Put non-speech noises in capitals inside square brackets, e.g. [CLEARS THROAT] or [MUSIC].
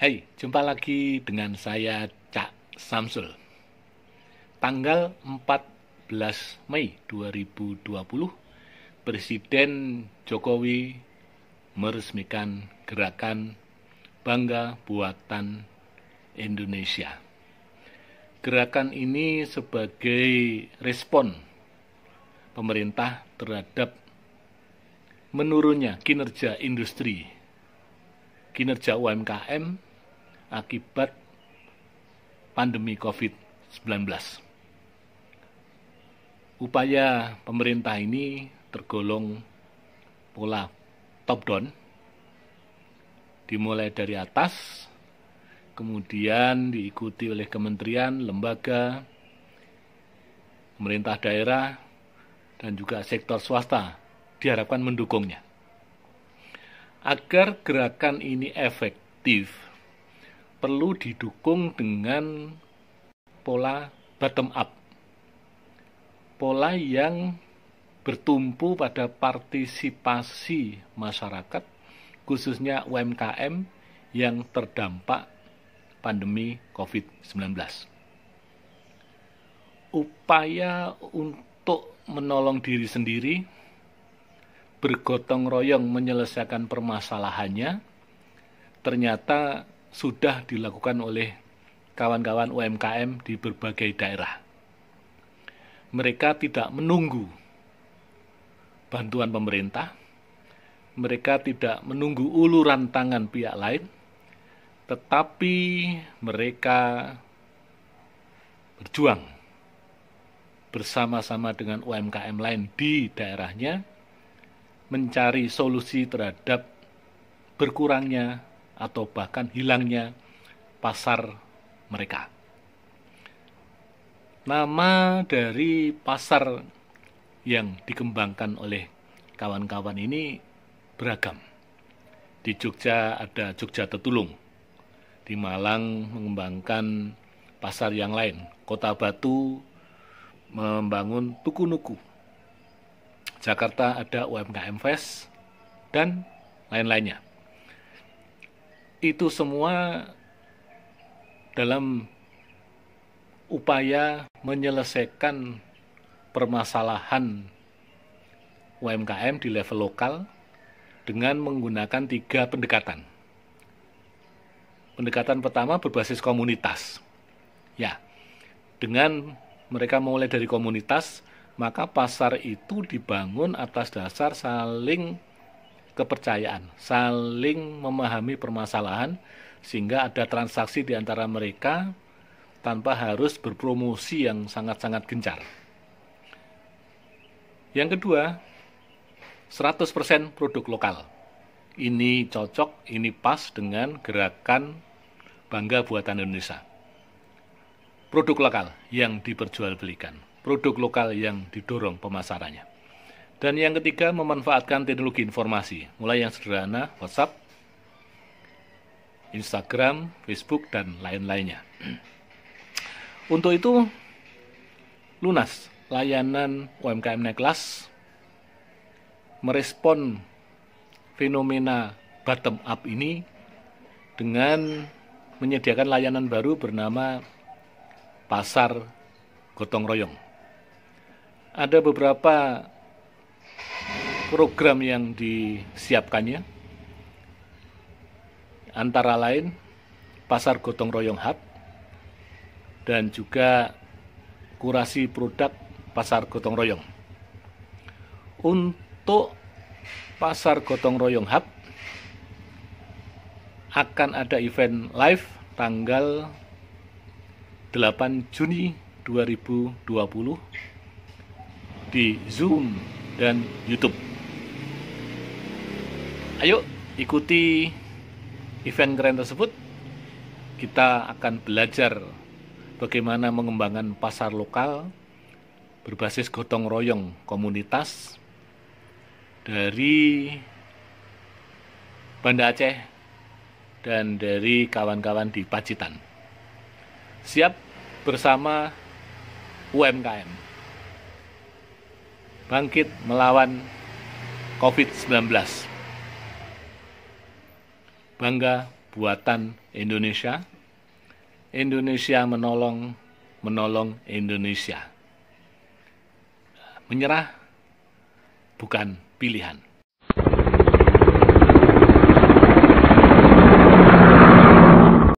Hai, jumpa lagi dengan saya Cak Samsul. Tanggal 14 Mei 2020, Presiden Jokowi meresmikan gerakan Bangga Buatan Indonesia. Gerakan ini sebagai respon pemerintah terhadap menurunnya kinerja industri, kinerja UMKM akibat pandemi COVID-19. Upaya pemerintah ini tergolong pola top down, dimulai dari atas, kemudian diikuti oleh kementerian, lembaga, pemerintah daerah, dan juga sektor swasta diharapkan mendukungnya. Agar gerakan ini efektif, perlu didukung dengan pola bottom up. Pola yang bertumpu pada partisipasi masyarakat, khususnya UMKM yang terdampak pandemi COVID-19. Upaya untuk menolong diri sendiri bergotong royong menyelesaikan permasalahannya ternyata sudah dilakukan oleh kawan-kawan UMKM di berbagai daerah. Mereka tidak menunggu bantuan pemerintah, mereka tidak menunggu uluran tangan pihak lain, tetapi mereka berjuang bersama-sama dengan UMKM lain di daerahnya mencari solusi terhadap berkurangnya atau bahkan hilangnya pasar mereka. Nama dari pasar yang dikembangkan oleh kawan-kawan ini beragam. Di Jogja ada Jogja Tetulung. Di Malang mengembangkan pasar yang lain. Kota Batu membangun tuku-nuku Jakarta ada UMKM Fest, dan lain-lainnya. Itu semua dalam upaya menyelesaikan permasalahan UMKM di level lokal dengan menggunakan tiga pendekatan. Pendekatan pertama berbasis komunitas. Ya, dengan mereka mulai dari komunitas, maka pasar itu dibangun atas dasar saling kepercayaan, saling memahami permasalahan sehingga ada transaksi di antara mereka tanpa harus berpromosi yang sangat-sangat gencar. Yang kedua, 100% produk lokal. Ini cocok, ini pas dengan gerakan bangga buatan Indonesia. Produk lokal yang diperjualbelikan produk lokal yang didorong pemasarannya. Dan yang ketiga, memanfaatkan teknologi informasi, mulai yang sederhana, WhatsApp, Instagram, Facebook, dan lain-lainnya. [CLEARS THROAT] Untuk itu, lunas layanan UMKM naik kelas merespon fenomena bottom up ini dengan menyediakan layanan baru bernama pasar gotong royong ada beberapa program yang disiapkannya antara lain pasar gotong royong hub dan juga kurasi produk pasar gotong royong untuk pasar gotong royong hub akan ada event live tanggal 8 Juni 2020 di Zoom dan YouTube. Ayo ikuti event keren tersebut. Kita akan belajar bagaimana mengembangkan pasar lokal berbasis gotong royong komunitas dari Banda Aceh dan dari kawan-kawan di Pacitan. Siap bersama UMKM bangkit melawan COVID-19. Bangga buatan Indonesia. Indonesia menolong menolong Indonesia. Menyerah bukan pilihan.